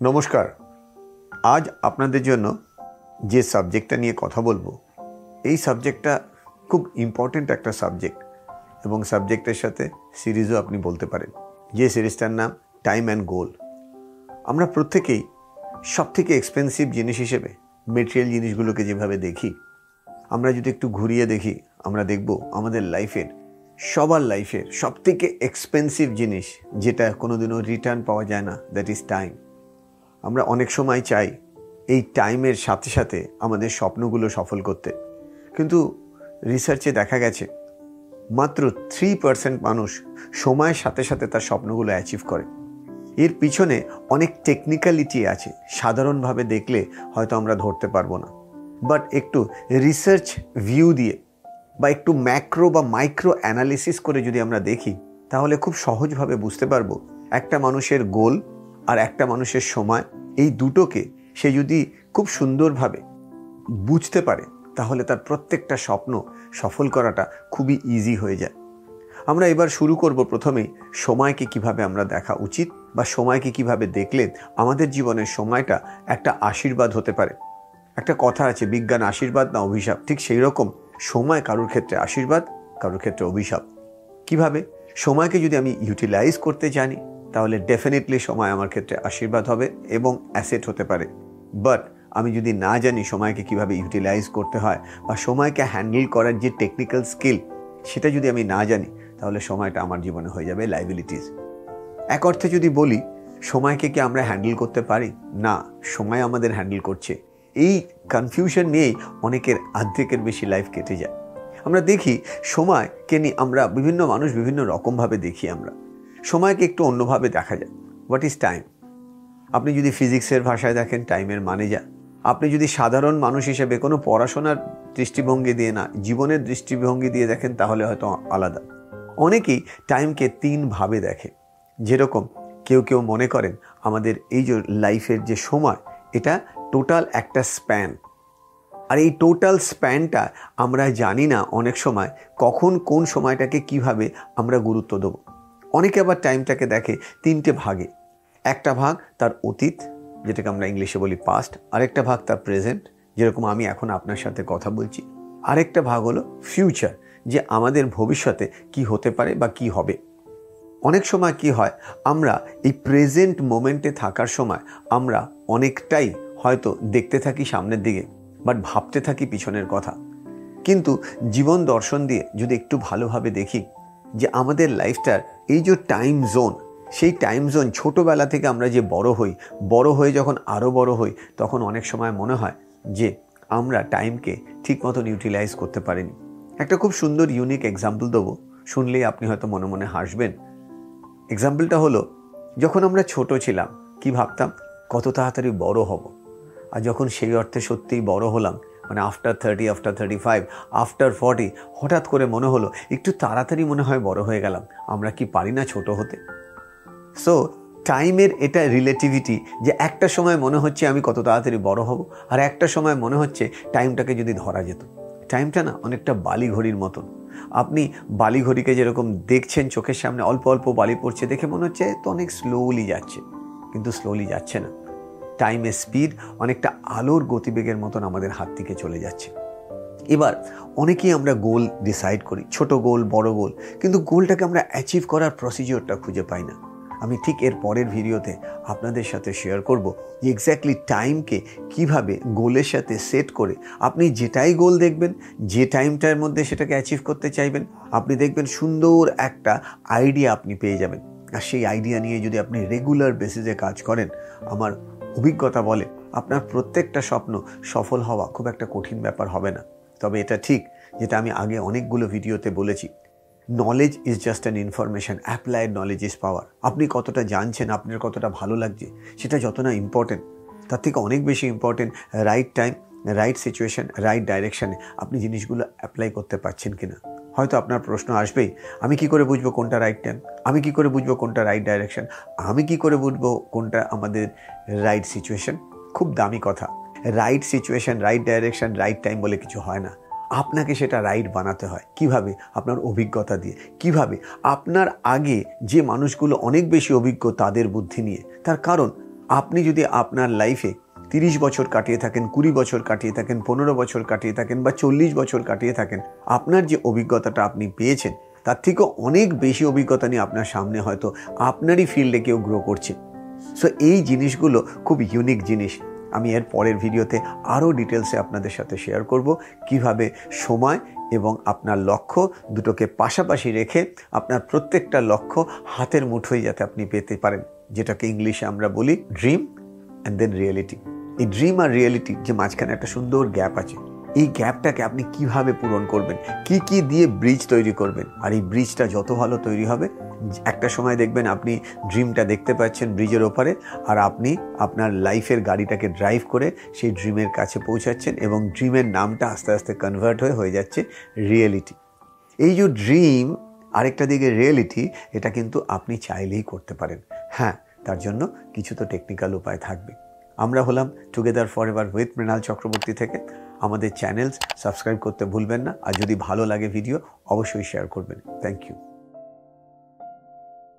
নমস্কার। আজ আপনাদের জন্য যে সাবজেক্টটা নিয়ে কথা বলব, এই সাবজেক্টটা খুব ইম্পর্ট্যান্ট একটা সাবজেক্ট এবং সাবজেক্টের সাথে সিরিজও আপনি বলতে পারেন। যে সিরিজটার নাম টাইম অ্যান্ড গোল আমরা প্রত্যেকেই সব থেকে এক্সপেন্সিভ জিনিস হিসেবে মেটেরিয়াল জিনিসগুলোকে যেভাবে দেখি, আমরা যদি একটু ঘুরিয়ে দেখি, আমরা দেখব আমাদের লাইফের সবার লাইফের সব থেকে এক্সপেন্সিভ জিনিস যেটা কোনোদিনও রিটার্ন পাওয়া যায় না দ্যাট ইজ টাইম আমরা অনেক সময় চাই এই টাইমের সাথে সাথে আমাদের স্বপ্নগুলো সফল করতে। কিন্তু রিসার্চে দেখা গেছে, মাত্র থ্রি পার্সেন্ট মানুষ সময়ের সাথে সাথে তার স্বপ্নগুলো অ্যাচিভ করে। এর পিছনে অনেক টেকনিক্যালিটি আছে, সাধারণভাবে দেখলে হয়তো আমরা ধরতে পারব না। বাট একটু রিসার্চ ভিউ দিয়ে বা একটু ম্যাক্রো বা মাইক্রো অ্যানালিসিস করে যদি আমরা দেখি, তাহলে খুব সহজভাবে বুঝতে পারব একটা মানুষের গোল আর একটা মানুষের সময়। এই দুটোকে সে যদি খুব সুন্দরভাবে বুঝতে পারে, তাহলে তার প্রত্যেকটা স্বপ্ন সফল করাটা খুবই ইজি হয়ে যায়। আমরা এবার শুরু করব প্রথমেই সময়কে কীভাবে আমরা দেখা উচিত বা সময়কে কীভাবে দেখলে আমাদের জীবনের সময়টা একটা আশীর্বাদ হতে পারে। একটা কথা আছে, বিজ্ঞান আশীর্বাদ না অভিশাপ? ঠিক সেই রকম সময় কারোর ক্ষেত্রে আশীর্বাদ, কারোর ক্ষেত্রে অভিশাপ। কীভাবে? সময়কে যদি আমি ইউটিলাইজ করতে জানি তাহলে ডেফিনেটলি সময় আমার ক্ষেত্রে আশীর্বাদ হবে এবং অ্যাসেট হতে পারে। বাট আমি যদি না জানি সময়কে কীভাবে ইউটিলাইজ করতে হয় বা সময়কে হ্যান্ডেল করার যে টেকনিক্যাল স্কিল সেটা যদি আমি না জানি, তাহলে সময়টা আমার জীবনে হয়ে যাবে লাইবিলিটিস এক অর্থে যদি বলি, সময়কে কি আমরা হ্যান্ডেল করতে পারি? না, সময় আমাদের হ্যান্ডেল করছে। এই কনফিউশন নিয়েই অনেকের আর্ধেকের বেশি লাইফ কেটে যায়। আমরা দেখি, সময়কে নিয়ে আমরা বিভিন্ন মানুষ বিভিন্ন রকমভাবে দেখি আমরা। সময়কে একটু অন্যভাবে দেখা যায়। হোয়াট ইজ টাইম আপনি যদি ফিজিক্সের ভাষায় দেখেন টাইমের মানে যা। আপনি যদি সাধারণ মানুষ হিসেবে কোনো পড়াশোনার দৃষ্টিভঙ্গি দিয়ে না, জীবনের দৃষ্টিভঙ্গি দিয়ে দেখেন, তাহলে হয়তো আলাদা। অনেকেই টাইমকে তিনভাবে দেখে। যেরকম কেউ কেউ মনে করেন, আমাদের এই যে লাইফের যে সময়, এটা টোটাল একটা স্প্যান আর এই টোটাল স্প্যানটা আমরা জানি না অনেক সময় কখন কোন সময়টাকে কীভাবে আমরা গুরুত্ব দেব। অনেকে আবার টাইমটাকে দেখে তিনটে ভাগে। একটা ভাগ তার অতীত, যেটাকে আমরা ইংলিশে বলি পাস্ট আরেকটা ভাগ তার প্রেজেন্ট যেরকম আমি এখন আপনার সাথে কথা বলছি। আরেকটা ভাগ হলো ফিউচার যে আমাদের ভবিষ্যতে কি হতে পারে বা কি হবে। অনেক সময় কি হয়, আমরা এই প্রেজেন্ট মোমেন্টে থাকার সময় আমরা অনেকটাই হয়তো দেখতে থাকি সামনের দিকে বাট ভাবতে থাকি পিছনের কথা। কিন্তু জীবন দর্শন দিয়ে যদি একটু ভালোভাবে দেখি যে আমাদের লাইফটার এই যে টাইম জোন সেই টাইম জোন ছোটোবেলা থেকে আমরা যে বড় হই, বড় হয়ে যখন আরও বড় হই, তখন অনেক সময় মনে হয় যে আমরা টাইমকে ঠিক মতন ইউটিলাইজ করতে পারিনি। একটা খুব সুন্দর ইউনিক এক্সাম্পল দেবো। শুনলেই আপনি হয়তো মনে মনে হাসবেন। এক্সাম্পলটা হলো, যখন আমরা ছোট ছিলাম, কি ভাবতাম? কত তাড়াতাড়ি বড় হব। আর যখন সেই অর্থে সত্যিই বড় হলাম মানে after thirty after thirty five after forty হঠাৎ করে মনে হলো, একটু তাড়াতাড়ি মনে হয় বড় হয়ে গেলাম, আমরা কি পারি না ছোট হতে? সো টাইমের এটা রিলেটিভিটি যে একটা সময় মনে হচ্ছে আমি কত তাড়াতাড়ি বড় হব, আর একটা সময় মনে হচ্ছে টাইমটাকে যদি ধরা যেত। টাইমটা না অনেকটা বালি ঘড়ির মতন। আপনি বালি ঘড়িকে যেরকম দেখছেন চোখের সামনে, অল্প অল্প বালি পড়ছে দেখে মনে হচ্ছে তো অনেক স্লোলি যাচ্ছে। কিন্তু স্লোলি যাচ্ছে না। টাইমের স্পিড অনেকটা আলোর গতিবেগের মতন আমাদের হাত থেকে চলে যাচ্ছে। এবার অনেকেই আমরা গোল ডিসাইড করি, ছোট গোল বড় গোল কিন্তু গোলটাকে আমরা অ্যাচিভ করার প্রসিজিওরটা খুঁজে পাই না। আমি ঠিক এর পরের ভিডিওতে আপনাদের সাথে শেয়ার করব যে এক্স্যাক্টলি টাইমকে কীভাবে গোলের সাথে সেট করে আপনি যেটাই গোল দেখবেন, যে টাইমটার মধ্যে সেটাকে অ্যাচিভ করতে চাইবেন, আপনি দেখবেন সুন্দর একটা আইডিয়া আপনি পেয়ে যাবেন। আর সেই আইডিয়া নিয়ে যদি আপনি রেগুলার বেসিসে কাজ করেন, আমার অভিজ্ঞতা বলে আপনার প্রত্যেকটা স্বপ্ন সফল হওয়া খুব একটা কঠিন ব্যাপার হবে না। তবে এটা ঠিক যেটা আমি আগে অনেকগুলো ভিডিওতে বলেছি। Knowledge is just an information applied knowledge is power আপনি কতটা জানছেন, আপনার কতটা ভালো লাগছে, সেটা যত না ইম্পর্টেন্ট তার থেকে অনেক বেশি important right time right situation right ডাইরেকশানে আপনি জিনিসগুলো অ্যাপ্লাই করতে পারছেন কি না হয়তো আপনার প্রশ্ন আসবেই। আমি কি করে বুঝব কোনটা রাইট টাইম আমি কি করে বুঝব কোনটা রাইট ডাইরেকশন আমি কি করে বুঝব কোনটা আমাদের রাইট সিচুয়েশন খুব দামি কথা। Right situation right direction right time বলে কিছু হয় না। আপনাকে সেটা রাইট বানাতে হয়। কীভাবে? আপনার অভিজ্ঞতা দিয়ে। কীভাবে? আপনার আগে যে মানুষগুলো অনেক বেশি অভিজ্ঞ তাদের বুদ্ধি নিয়ে। তার কারণ, আপনি যদি আপনার লাইফে তিরিশ বছর কাটিয়ে থাকেন, কুড়ি বছর কাটিয়ে থাকেন, পনেরো বছর কাটিয়ে থাকেন বা চল্লিশ বছর কাটিয়ে থাকেন, আপনার যে অভিজ্ঞতাটা আপনি পেয়েছেন, তার থেকেও অনেক বেশি অভিজ্ঞতা নিয়ে আপনার সামনে হয়তো আপনারই ফিল্ডে কেউ গ্রো করছে। সো এই জিনিসগুলো খুব ইউনিক জিনিস। আমি এর পরের ভিডিওতে আরও ডিটেলসে আপনাদের সাথে শেয়ার করব, কীভাবে সময় এবং আপনার লক্ষ্য দুটোকে পাশাপাশি রেখে আপনার প্রত্যেকটা লক্ষ্য হাতের মুঠোয় যাতে আপনি পেতে পারেন, যেটাকে ইংলিশে আমরা বলি ড্রিম অ্যান্ড দেন রিয়েলিটি এই ড্রিম আর রিয়েলিটি যে মাঝখানে একটা সুন্দর গ্যাপ আছে, এই গ্যাপটাকে আপনি কীভাবে পূরণ করবেন? কি কি দিয়ে ব্রিজ তৈরি করবেন? আর এই ব্রিজটা যত ভালো তৈরি হবে, একটা সময় দেখবেন আপনি ড্রিমটা দেখতে পাচ্ছেন ব্রিজের ওপারে, আর আপনি আপনার লাইফের গাড়িটাকে ড্রাইভ করে সেই ড্রিমের কাছে পৌঁছাচ্ছেন এবং ড্রিমের নামটা আস্তে আস্তে কনভার্ট হয়ে হয়ে যাচ্ছে রিয়েলিটি এই যে ড্রিম আরেকটা দিকে রিয়েলিটি এটা কিন্তু আপনি চাইলেই করতে পারেন। হ্যাঁ তার জন্য কিছু তো টেকনিক্যাল উপায় থাকবে। আমরা হলাম together forever with Mrinal Chakraborty থেকে। আমাদের চ্যানেলস সাবস্ক্রাইব করতে ভুলবেন না। আর যদি ভালো লাগে ভিডিও, অবশ্যই শেয়ার করবেন। Thank you